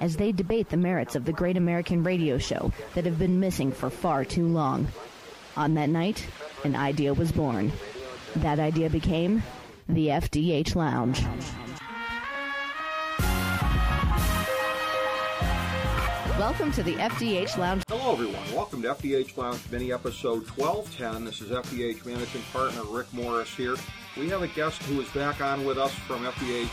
as they debate the merits of the great American radio show that have been missing for far too long. On that night, an idea was born. That idea became the FDH Lounge. Welcome to the FDH Lounge. Hello, everyone. Welcome to FDH Lounge Mini Episode 1210. This is FDH Managing Partner Rick Morris here. We have a guest who is back on with us from FDH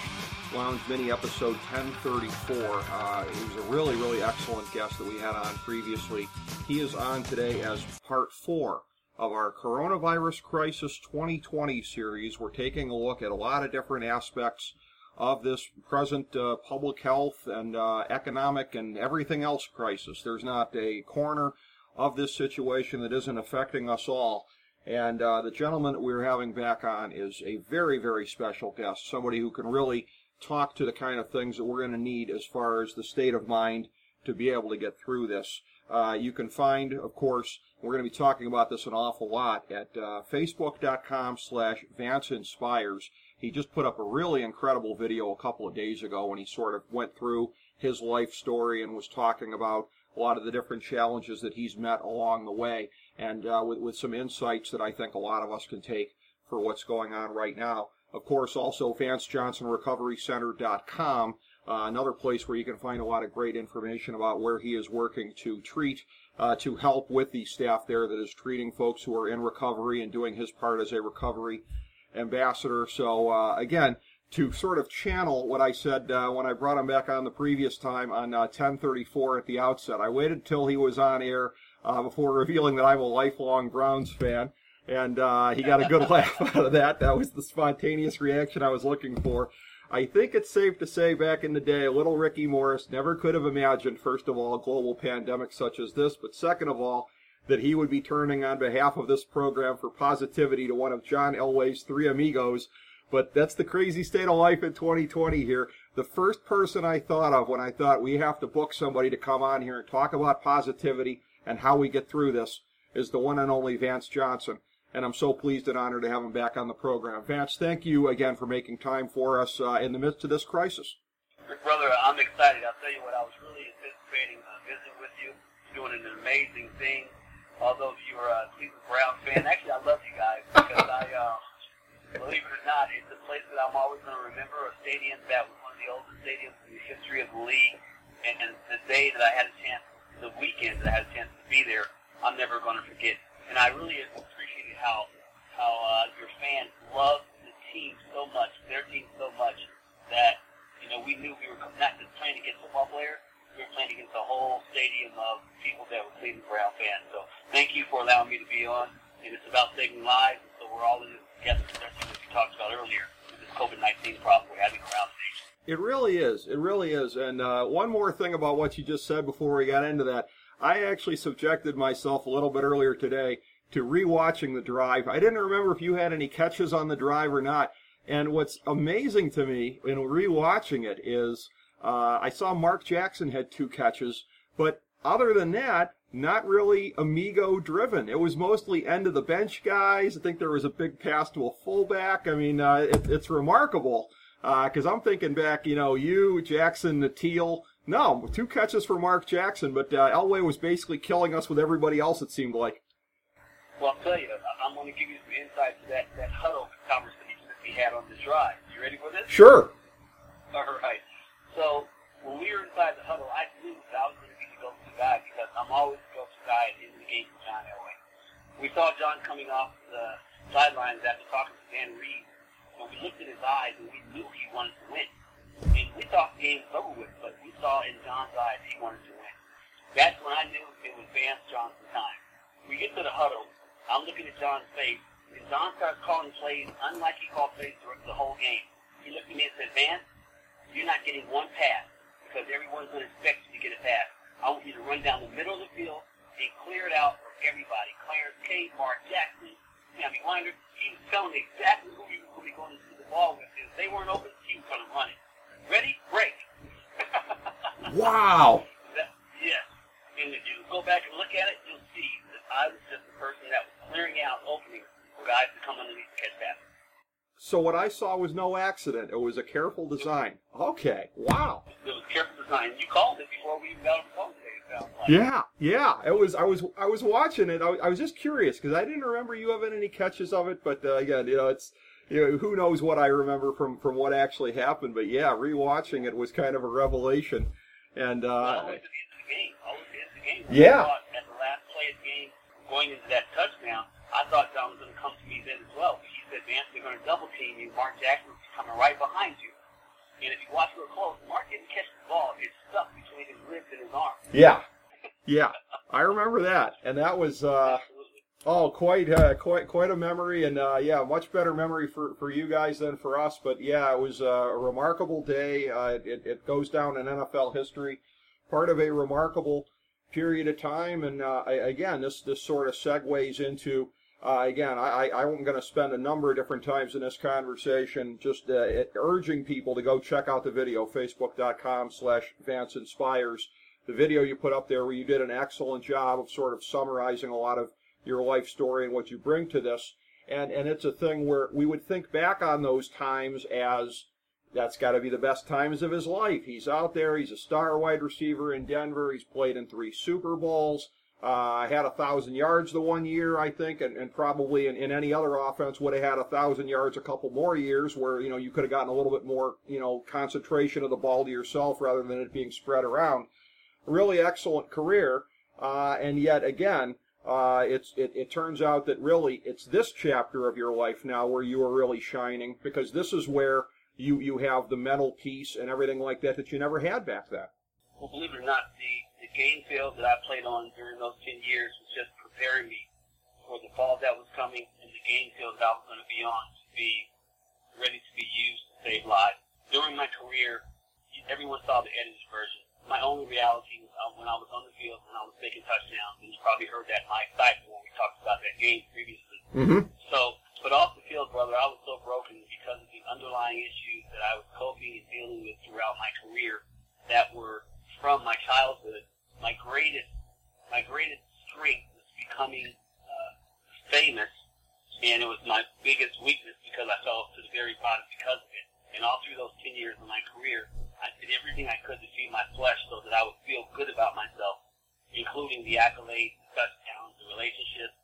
Lounge Mini Episode 1034. Uh, he was a really, really excellent guest that we had on previously. He is on today as part four of our Coronavirus Crisis 2020 series. We're taking a look at a lot of different aspects of this present uh, public health and uh, economic and everything else crisis. There's not a corner of this situation that isn't affecting us all. And uh, the gentleman that we're having back on is a very, very special guest, somebody who can really talk to the kind of things that we're going to need as far as the state of mind to be able to get through this. Uh, you can find, of course, we're going to be talking about this an awful lot at uh, facebook.com slash Vance Inspires. He just put up a really incredible video a couple of days ago when he sort of went through his life story and was talking about a lot of the different challenges that he's met along the way and uh, with, with some insights that I think a lot of us can take for what's going on right now. Of course, also VanceJohnsonRecoveryCenter.com, uh, another place where you can find a lot of great information about where he is working to treat, uh, to help with the staff there that is treating folks who are in recovery and doing his part as a recovery ambassador. So, uh, again, to sort of channel what I said uh, when I brought him back on the previous time on uh, 1034 at the outset. I waited till he was on air uh, before revealing that I'm a lifelong Browns fan and uh, he got a good laugh out of that. That was the spontaneous reaction I was looking for. I think it's safe to say back in the day, little Ricky Morris never could have imagined, first of all, a global pandemic such as this, but second of all, that he would be turning on behalf of this program for positivity to one of John Elway's three amigos. But that's the crazy state of life in 2020 here. The first person I thought of when I thought we have to book somebody to come on here and talk about positivity and how we get through this is the one and only Vance Johnson and I'm so pleased and honored to have him back on the program. Vance, thank you again for making time for us uh, in the midst of this crisis. Brother, I'm excited. I'll tell you what, I was really anticipating uh, visiting with you. You're doing an amazing thing. Although you're a Cleveland Brown fan, actually, I love you guys because I, uh, believe it or not, it's a place that I'm always going to remember. A stadium that was one of the oldest stadiums in the history of the league, and the day that I had a chance, the weekend that I had a chance to be there, I'm never going to forget. And I really how how uh, your fans love the team so much, their team so much that you know we knew we were not just playing against football players, we were playing against a whole stadium of people that were Cleveland Brown fans. So thank you for allowing me to be on. And it's about saving lives, so we're all in this together. Especially as we talked about earlier, with this COVID-19 problem we're having around the nation. It really is. It really is. And uh, one more thing about what you just said before we got into that. I actually subjected myself a little bit earlier today to rewatching the drive. I didn't remember if you had any catches on the drive or not. And what's amazing to me in rewatching it is uh, I saw Mark Jackson had two catches, but other than that, not really amigo driven. It was mostly end of the bench guys. I think there was a big pass to a fullback. I mean, uh, it, it's remarkable because uh, I'm thinking back, you know, you, Jackson, Nattiel. No, two catches for Mark Jackson, but uh, Elway was basically killing us with everybody else. It seemed like. Well, I'll tell you, I'm going to give you some insight to that, that huddle conversation that we had on this drive. You ready for this? Sure. All right. So when we were inside the huddle, I knew that I was going to be the go-to guy because I'm always the go-to guy at the end of the game for John Elway. We saw John coming off the sidelines after talking to Dan Reed. And we looked at his eyes and we knew he wanted to win. And we thought the game was over with, but we saw in John's eyes he wanted to win. That's when I knew it was Vance Johnson time. We get to the huddle, I'm looking at John's face, and John starts calling plays unlike he called plays the whole game. He looked at me and said, "Man, you're not getting one pass because everyone's going to expect you to get a pass. I want you to run down the middle of the field and clear it out for everybody. Clarence Kay, Mark Jackson, Sammy Winder. He was telling me exactly who he was going to be going to the ball with. If they weren't open, he was going to run it. Ready? Break." wow. That, yes. And if you go back and look at it, you'll see that I was just the person that was clearing out openings for guys to come underneath catch passes. So what I saw was no accident. It was a careful design. Okay. Wow. It was careful design. You called it before we even got on the phone today, like. Yeah, yeah. It was. I was. I was watching it. I, I was just curious because I didn't remember you having any catches of it. But uh, again, you know, it's you know, who knows what I remember from from what actually happened. But yeah, rewatching it was kind of a revelation. And uh, the end of the game. Always at the end of the game. Yeah. I thought at the last play of the game, going into that touchdown, I thought John was going to come to me then as well. But he said, Vance, they're going to double team you. Mark Jackson Jackson's coming right behind you. And if you watch real close, Mark didn't catch the ball. It's stuck between his ribs and his arm. yeah, yeah. I remember that, and that was. Uh, Oh, quite, uh, quite, quite a memory, and uh, yeah, much better memory for, for you guys than for us. But yeah, it was uh, a remarkable day. Uh, it, it goes down in NFL history, part of a remarkable period of time. And uh, I, again, this this sort of segues into uh, again. I, I I'm going to spend a number of different times in this conversation just uh, urging people to go check out the video, Facebook.com/slash Vance Inspires. The video you put up there, where you did an excellent job of sort of summarizing a lot of your life story and what you bring to this. And and it's a thing where we would think back on those times as that's got to be the best times of his life. He's out there. He's a star wide receiver in Denver. He's played in three Super Bowls. Uh, had a thousand yards the one year, I think, and, and probably in, in any other offense would have had a thousand yards a couple more years, where you know you could have gotten a little bit more, you know, concentration of the ball to yourself rather than it being spread around. Really excellent career, uh, and yet again, uh, it's it, it turns out that really it's this chapter of your life now where you are really shining because this is where you you have the mental piece and everything like that that you never had back then. Well, believe it or not, the, the game field that I played on during those 10 years was just preparing me for the fall that was coming and the game field that I was going to be on to be ready to be used to save lives. During my career, everyone saw the edited version. My only reality was uh, when I was on the field and I was making touchdowns, and you probably heard that in my excitement when we talked about that game previously. Mm-hmm. So, but off the field, brother, I was so broken because of the underlying issues that I was coping and dealing with throughout my career that were from my childhood. My greatest, my greatest strength was becoming uh, famous, and it was my biggest weakness because I fell to the very bottom because of it. And all through those 10 years of my career, I did everything I could to feed my flesh so that I would feel good about myself, including the accolades, the touchdowns, the relationships,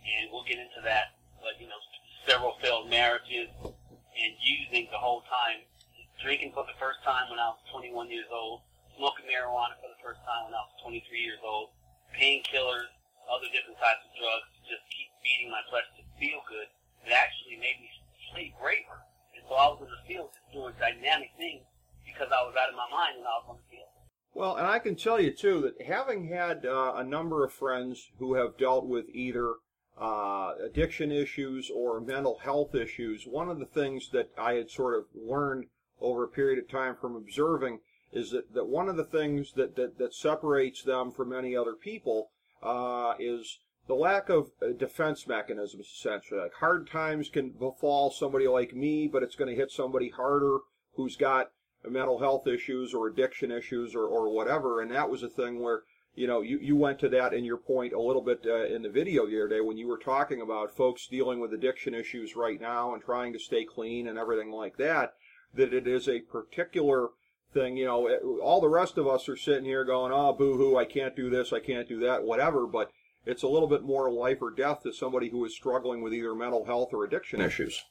and we'll get into that. But you know, several failed marriages, and using the whole time, drinking for the first time when I was 21 years old, smoking marijuana for the first time when I was 23 years old, painkillers, other different types of drugs to just keep feeding my flesh to feel good. It actually made me play braver. And so I was in the field just doing dynamic things because I was out of my mind when I was on the field. Well, and I can tell you too that having had uh, a number of friends who have dealt with either uh, addiction issues or mental health issues, one of the things that I had sort of learned over a period of time from observing is that, that one of the things that, that, that separates them from many other people uh, is the lack of defense mechanisms, essentially. Like hard times can befall somebody like me, but it's going to hit somebody harder who's got mental health issues or addiction issues or, or whatever. And that was a thing where, you know, you, you went to that in your point a little bit uh, in the video the other day when you were talking about folks dealing with addiction issues right now and trying to stay clean and everything like that, that it is a particular thing. You know, it, all the rest of us are sitting here going, oh, boo hoo, I can't do this, I can't do that, whatever. But it's a little bit more life or death to somebody who is struggling with either mental health or addiction issues.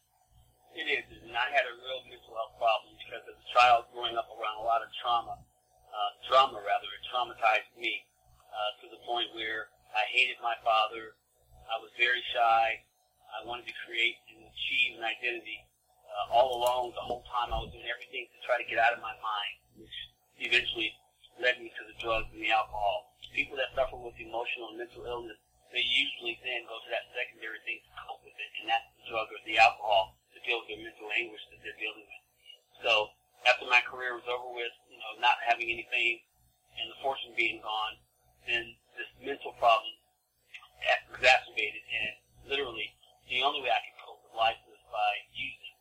It is, and I had a real health problem because as a child growing up around a lot of trauma, uh, trauma rather, it traumatized me uh, to the point where I hated my father. I was very shy. I wanted to create and achieve an identity uh, all along. The whole time I was doing everything to try to get out of my mind, which eventually led me to the drugs and the alcohol. People that suffer with emotional and mental illness, they usually then go to that secondary thing to cope with it, and that's the drug or the alcohol to deal with their mental anguish that they're dealing with. So after my career was over with, you know, not having any fame and the fortune being gone, then this mental problem exacerbated, and literally the only way I could cope with life was by using.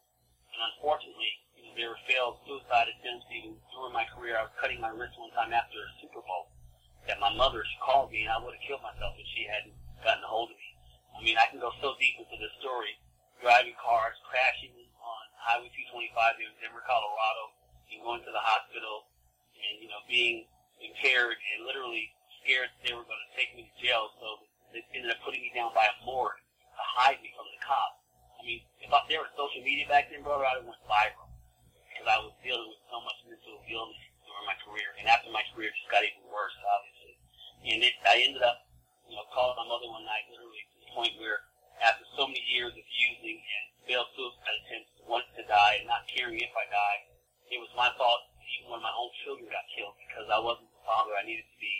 And unfortunately, you know, there were failed suicide attempts even during my career. I was cutting my wrist one time after a Super Bowl that my mother she called me and I would have killed myself if she hadn't gotten a hold of me. I mean, I can go so deep into this story, driving cars, crashing on Highway 225 in Denver, Colorado, going to the hospital, and you know being impaired and literally scared they were going to take me to jail. So they ended up putting me down by a morgue to hide me from the cops. I mean, if I, there was social media back then, brother, I'd have went viral because I was dealing with so much mental illness during my career, and after my career just got even worse, obviously. And it, I ended up, you know, calling my mother one night, literally to the point where, after so many years of using and failed suicide attempts, wanting to die and not caring if I died, it was my fault. Even when my own children got killed because I wasn't the father I needed to be.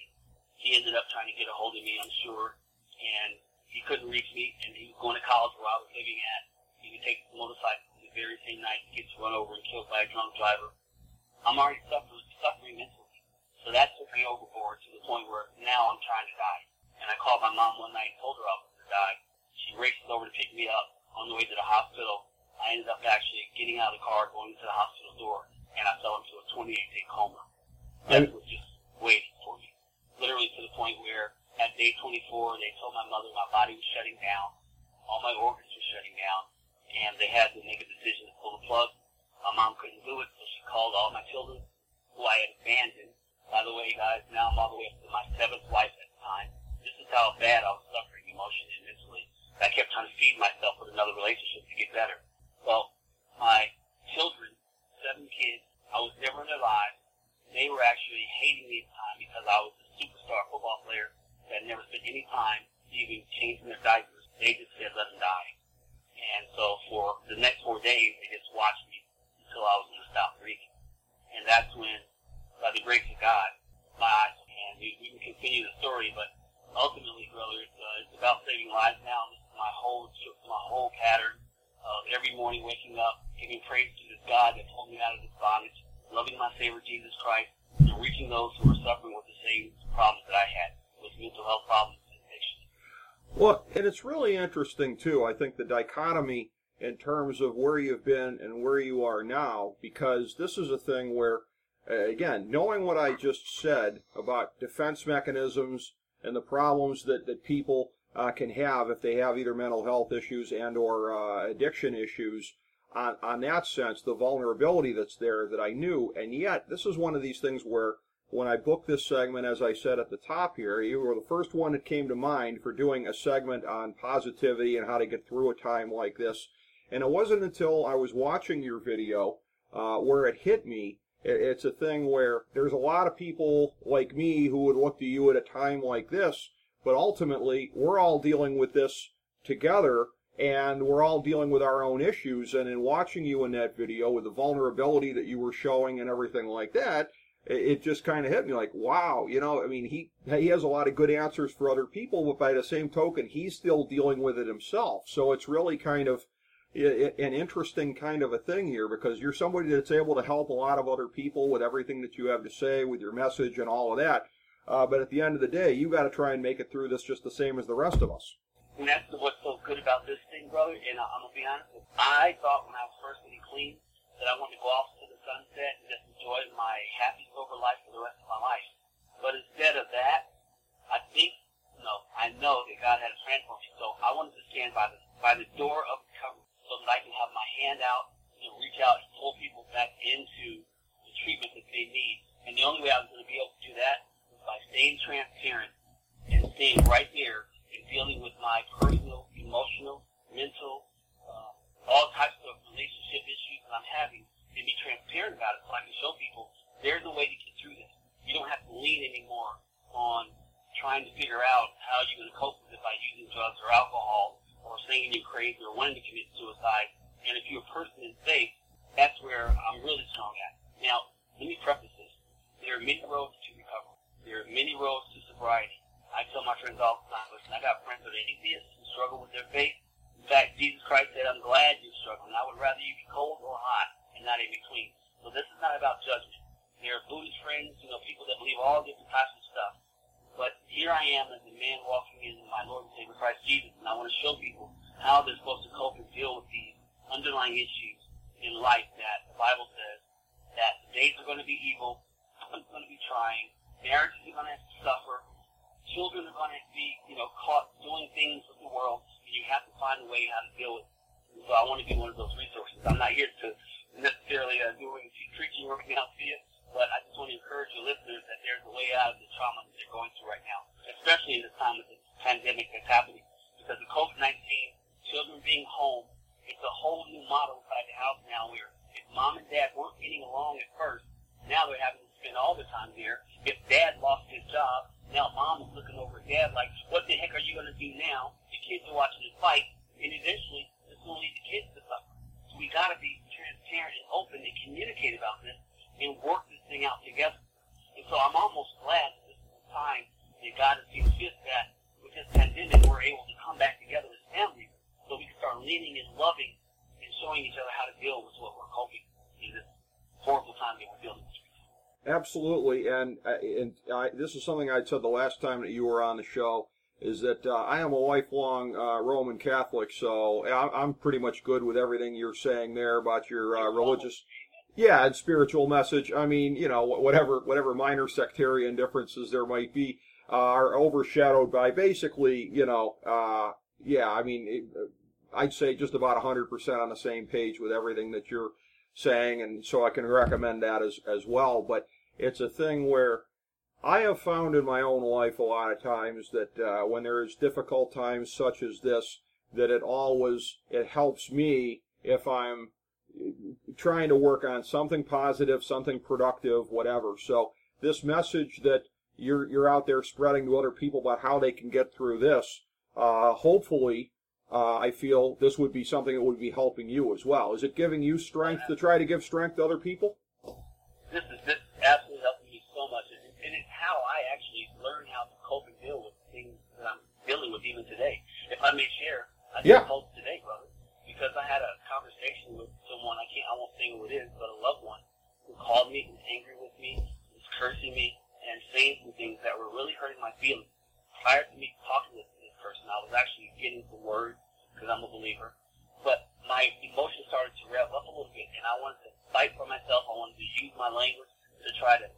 He ended up trying to get a hold of me, I'm sure, and he couldn't reach me, and he was going to college where I was living at. He would take his motorcycle the very same night, he gets run over and killed by a drunk driver. I'm already suffering, suffering mentally. So that took me overboard to the point where now I'm trying to die. And I called my mom one night and told her I was going to die. She races over to pick me up on the way to the hospital. I ended up actually getting out of the car, going to the hospital door, and I fell into a 28-day coma. Death was just waiting for me. Literally to the point where at day 24, they told my mother my body was shutting down, all my organs were shutting down, and they had to make a decision to pull the plug. My mom couldn't do it, so she called all my children, who I had abandoned. By the way, guys, now I'm all the way up to my seventh wife at the time. This is how bad I was suffering emotionally and mentally. I kept trying to feed myself with another relationship to get better. Well, my children, seven kids, I was never in their lives. They were actually hating me at the time because I was a superstar football player that never spent any time even changing their diapers. They just said, let them die. And so for the next four days, they just watched me until I was going to stop breathing. And that's when, by the grace of God, my eyes and we, we can continue the story, but ultimately, brother, it's, uh, it's about saving lives now. This is my whole, my whole pattern of every morning waking up, giving praise to this God that pulled me out of this bondage, loving my Savior Jesus Christ, and reaching those who are suffering with the same problems that I had with mental health problems and addiction. Well, and it's really interesting too. I think the dichotomy in terms of where you've been and where you are now, because this is a thing where, uh, again, knowing what I just said about defense mechanisms and the problems that that people uh, can have if they have either mental health issues and or uh, addiction issues. On, on that sense, the vulnerability that's there that I knew, and yet this is one of these things where when I booked this segment, as I said at the top here, you were the first one that came to mind for doing a segment on positivity and how to get through a time like this. And it wasn't until I was watching your video uh, where it hit me. It's a thing where there's a lot of people like me who would look to you at a time like this, but ultimately we're all dealing with this together and we're all dealing with our own issues. And in watching you in that video with the vulnerability that you were showing and everything like that, it just kind of hit me like, wow, you know, I mean, he he has a lot of good answers for other people, but by the same token, he's still dealing with it himself. So it's really kind of an interesting kind of a thing here because you're somebody that's able to help a lot of other people with everything that you have to say, with your message and all of that. Uh, but at the end of the day, you got to try and make it through this just the same as the rest of us. And that's what's so good about this thing, brother. And I'm gonna be honest with you. I thought when I was first getting clean that I wanted to go off to the sunset and just enjoy my happy sober life for the rest of my life. But instead of that, I think no, I know that God had a plan for me. So I wanted to stand by the by the door of recovery so that I can have my hand out and reach out and pull people back into the treatment that they need. And the only way I was going to be able to do that was by staying transparent and staying right there and dealing with my personal, emotional, mental, uh, all types of relationship issues that I'm having and be transparent about it so I can show people there's a way to get through this. You don't have to lean anymore on trying to figure out how you're going to cope with it by using drugs or alcohol or saying you're crazy or wanting to commit suicide. And if you're a person in faith, that's where I'm really strong at. Now, let me preface this. There are many roads to recovery. There are many roads to sobriety. I tell my friends all the time, listen, I got friends that are atheists who struggle with their faith. In fact, Jesus Christ said, I'm glad you're struggling. I would rather you be cold or hot and not in between. So this is not about judgment. There are Buddhist friends, you know, people that believe all different types of stuff. But here I am as a man walking in my Lord and Savior Christ Jesus, and I want to show people how they're supposed to cope and deal with these underlying issues in life that the Bible says that the days are going to be evil, someone's going to be trying, marriages are going to suffer, children are going to be, you know, caught doing things with the world, and you have to find a way how to deal with it. So I want to be one of those resources. I'm not here to necessarily uh, do any preaching anything else to you, but I just want to encourage your listeners that there's a way out of the trauma that they're going through right now, especially in this time of this pandemic that's happening. Because of COVID-19, children being home, it's a whole new model inside the house now where if mom and dad weren't getting along at first, now they're having to spend all their time there. If dad lost his job, now mom is looking over at dad like, what the heck are you going to do now? The kids are watching the fight, and eventually it's going to lead the kids to suffer. So we got to be transparent and open and communicate about this and work this thing out together. And so I'm almost glad that this is the time that God has seen fit that with this pandemic we're able to come back together as families so we can start leaning and loving and showing each other how to deal with what we're coping in this horrible time that we're dealing with. Absolutely, and uh, and I, this is something I said the last time that you were on the show. Is that uh, I am a lifelong uh, Roman Catholic, so I'm pretty much good with everything you're saying there about your uh, religious, yeah, and spiritual message. I mean, you know, whatever whatever minor sectarian differences there might be are overshadowed by basically, you know, uh, yeah, I mean, it, I'd say just about 100% on the same page with everything that you're saying, and so I can recommend that as as well. But it's a thing where I have found in my own life a lot of times that uh, when there is difficult times such as this, that it always it helps me if I'm trying to work on something positive, something productive, whatever. So this message that you're you're out there spreading to other people about how they can get through this, uh, hopefully, uh, I feel this would be something that would be helping you as well. Is it giving you strength to try to give strength to other people? This is this absolutely helping me so much, and, and it's how I actually learn how to cope and deal with things that I'm dealing with even today. If I may share, I yeah. told today, brother, because I had a conversation with someone I can't, I won't say who it is, but a loved one who called me, was angry with me, was cursing me, and saying some things that were really hurting my feelings. Prior to me talking to this person, I was actually getting the word because I'm a believer, but my emotions started to rev up a little bit, and I wanted to fight for myself. I wanted to use my language to try to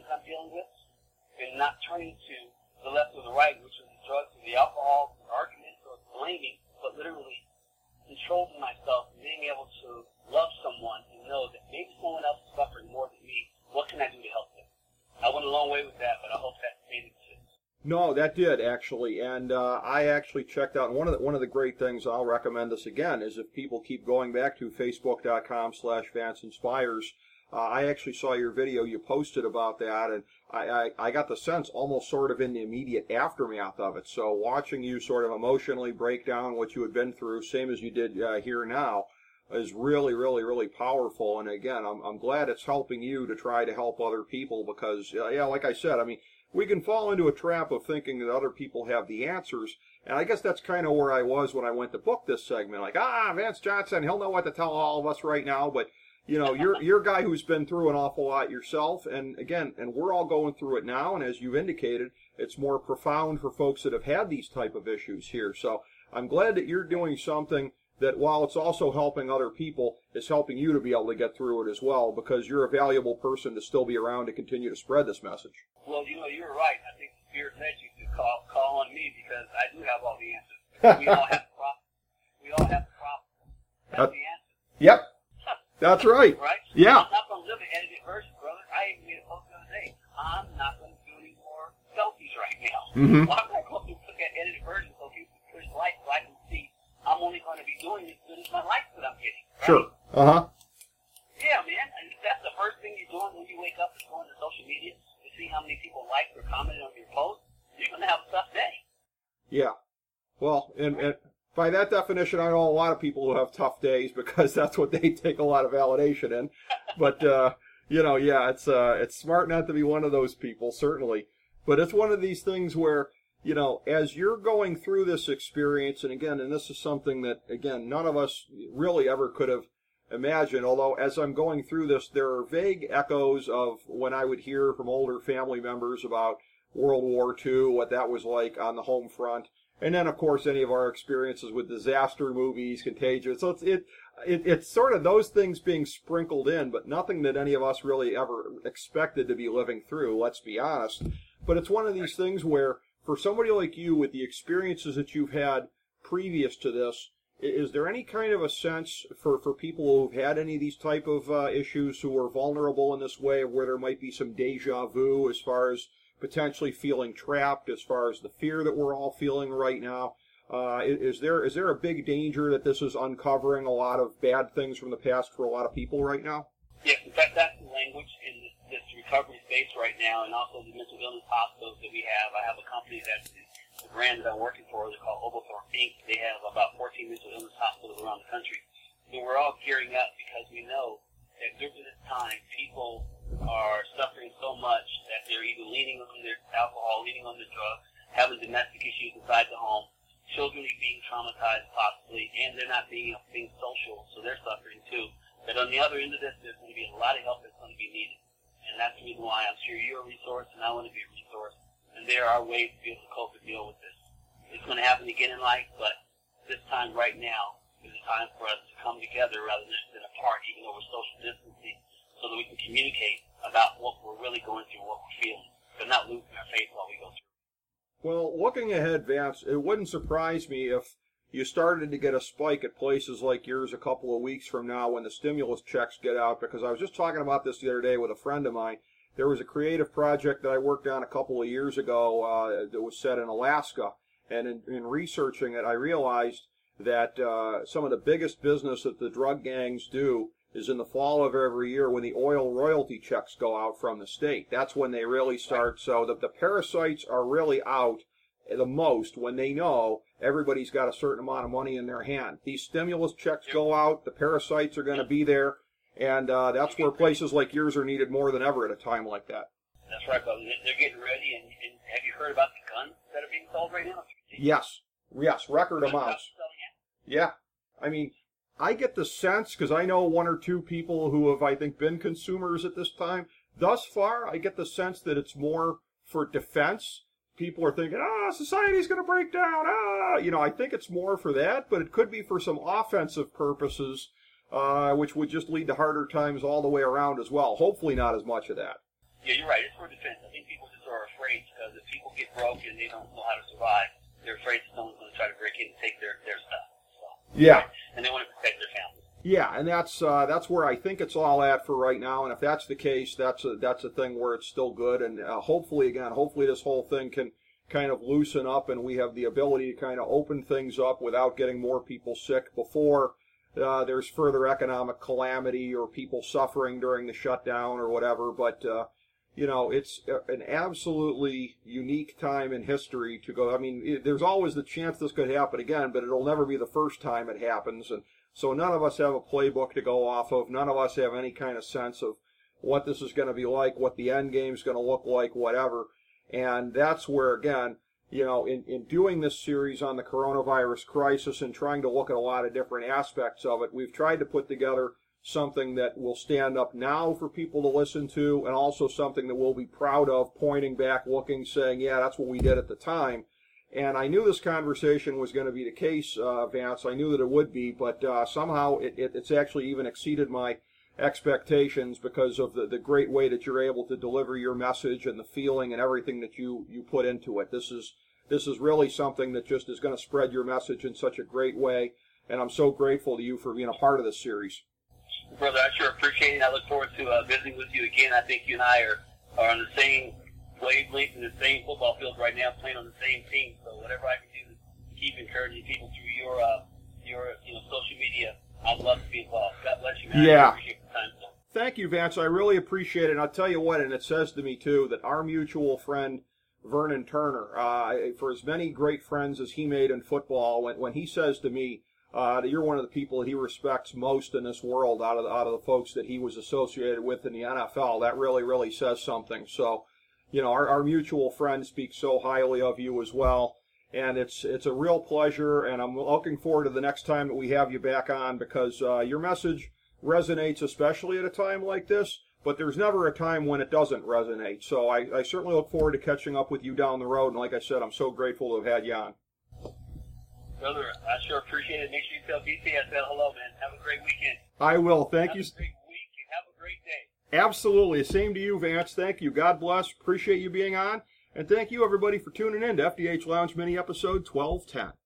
things I'm dealing with, and not turning to the left or the right, which is the drugs or the alcohol, the arguments or blaming, but literally controlling myself and being able to love someone and know that maybe someone else is suffering more than me. What can I do to help them? I went a long way with that, but I hope that made it. No, that did actually, and uh, I actually checked out. One of the one of the great things I'll recommend this again is if people keep going back to Facebook.com/slash Vance Inspires. Uh, I actually saw your video you posted about that, and I, I, I got the sense almost sort of in the immediate aftermath of it. So watching you sort of emotionally break down what you had been through, same as you did uh, here now, is really, really, really powerful. And again, I'm, I'm glad it's helping you to try to help other people because, uh, yeah, like I said, I mean, we can fall into a trap of thinking that other people have the answers. And I guess that's kind of where I was when I went to book this segment. Like, ah, Vance Johnson, he'll know what to tell all of us right now. But, you know, you're, you're a guy who's been through an awful lot yourself. And again, and we're all going through it now. And as you've indicated, it's more profound for folks that have had these type of issues here. So I'm glad that you're doing something that while it's also helping other people, is helping you to be able to get through it as well because you're a valuable person to still be around to continue to spread this message. Well, you know, you're right. I think the spirit led you to call call on me because I do have all the answers. we all have the problem. We all have the problem. That's Uh, the answer. Yep, that's right. Right? Yeah. I'm not going to live an edited version, brother. I even made a post the other day. I'm not going to do any more selfies right now. Mhm. Well, I'm not going to look edited versions so people can push like so I can see I'm only going to be doing as good as my likes that I'm getting. Right? Sure. Uh huh. Yeah, man. And if that's the first thing you're doing when you wake up is going to social media to see how many people liked or commented on your post. You're going to have a tough day. Yeah. Well, and, and by that definition, I know a lot of people who have tough days because that's what they take a lot of validation in. But uh, you know, yeah, it's uh, it's smart not to be one of those people, certainly. But it's one of these things where you know, as you're going through this experience, and again, and this is something that again none of us really ever could have imagined. Although as I'm going through this, there are vague echoes of when I would hear from older family members about World War II, what that was like on the home front. And then, of course, any of our experiences with disaster movies, Contagion. So it's it, it it's sort of those things being sprinkled in, but nothing that any of us really ever expected to be living through. Let's be honest. But it's one of these things where, for somebody like you, with the experiences that you've had previous to this, is there any kind of a sense for, for people who've had any of these type of uh, issues who are vulnerable in this way, where there might be some deja vu as far as potentially feeling trapped, as far as the fear that we're all feeling right now? Uh, is there is there a big danger that this is uncovering a lot of bad things from the past for a lot of people right now? Fact, that's the language in this, this recovery space right now, and also the mental illness hospitals that we have. I have a company that's the brand that I'm working for. They're called Oglethorpe Inc. They have about 14 mental illness hospitals around the country. So we're all gearing up because we know that during this time, people are suffering so much that they're either leaning on their alcohol, leaning on their drugs, having domestic issues inside the home, children are being traumatized possibly, and they're not being being social, so they're suffering too. But on the other end of this, there's going to be a lot of help that's going to be needed. And that's the reason why I'm sure you're a resource and I want to be a resource. And there are ways to be able to cope and deal with this. It's going to happen again in life, but this time right now is a time for us to come together rather than, than apart, even though we're social distancing, so that we can communicate about what we're really going through, what we're feeling, but not losing our faith while we go through. Well, looking ahead, Vance, it wouldn't surprise me if you started to get a spike at places like yours a couple of weeks from now when the stimulus checks get out. Because I was just talking about this the other day with a friend of mine. There was a creative project that I worked on a couple of years ago uh, that was set in Alaska, and in, in researching it, I realized that uh, some of the biggest business that the drug gangs do is in the fall of every year when the oil royalty checks go out from the state. That's when they really start. So the, the parasites are really out the most when they know everybody's got a certain amount of money in their hand. These stimulus checks go out, the parasites are going to be there, and uh, that's where places like yours are needed more than ever at a time like that. That's right. They- They're getting ready, and, and have you heard about the guns that are being sold right now? Yes, yes, record amounts. Yeah, I mean, I get the sense because I know one or two people who have, I think, been consumers at this time. Thus far, I get the sense that it's more for defense. People are thinking, ah, society's going to break down. Ah, you know, I think it's more for that, but it could be for some offensive purposes, uh, which would just lead to harder times all the way around as well. Hopefully, not as much of that. Yeah, you're right. It's for defense. I think people just are afraid because if people get broke and they don't know how to survive, they're afraid someone's going to try to break in and take their, their stuff. So, Yeah. and they want to protect their families. Yeah, and that's uh, that's where I think it's all at for right now. And if that's the case, that's a that's a thing where it's still good. And uh, hopefully, again, hopefully this whole thing can kind of loosen up, and we have the ability to kind of open things up without getting more people sick before uh, there's further economic calamity or people suffering during the shutdown or whatever. But uh, you know, it's an absolutely unique time in history to go. I mean, it, there's always the chance this could happen again, but it'll never be the first time it happens. And so none of us have a playbook to go off of. None of us have any kind of sense of what this is going to be like, what the end game is going to look like, whatever. And that's where, again, you know, in, in doing this series on the coronavirus crisis and trying to look at a lot of different aspects of it, we've tried to put together something that will stand up now for people to listen to and also something that we'll be proud of pointing back, looking, saying, yeah, that's what we did at the time. And I knew this conversation was going to be the case, uh, Vance. I knew that it would be, but uh, somehow it, it, it's actually even exceeded my expectations because of the, the great way that you're able to deliver your message and the feeling and everything that you, you put into it. This is this is really something that just is going to spread your message in such a great way. And I'm so grateful to you for being a part of this series. Brother, I sure appreciate it. I look forward to uh, visiting with you again. I think you and I are, are on the same wavelength in the same football field right now, playing on the same team. So whatever I can do to keep encouraging people through your uh, your you know social media, I'd love to be involved. God bless you, man. Yeah. I appreciate the time. Thank you, Vance. I really appreciate it. And I'll tell you what, and it says to me too that our mutual friend Vernon Turner, uh, for as many great friends as he made in football, when when he says to me uh, that you're one of the people that he respects most in this world out of the, out of the folks that he was associated with in the NFL, that really really says something. So, you know, our, our mutual friend speaks so highly of you as well and it's it's a real pleasure and i'm looking forward to the next time that we have you back on because uh, your message resonates especially at a time like this but there's never a time when it doesn't resonate so I, I certainly look forward to catching up with you down the road and like i said i'm so grateful to have had you on Brother, I sure appreciate it. Make sure you tell VT I said hello, man. Have a great weekend. i will thank have you a great week and have a great day. Absolutely. Same to you vance. Thank you. God bless. Appreciate you being on. And thank you everybody for tuning in to fdh lounge mini episode 1210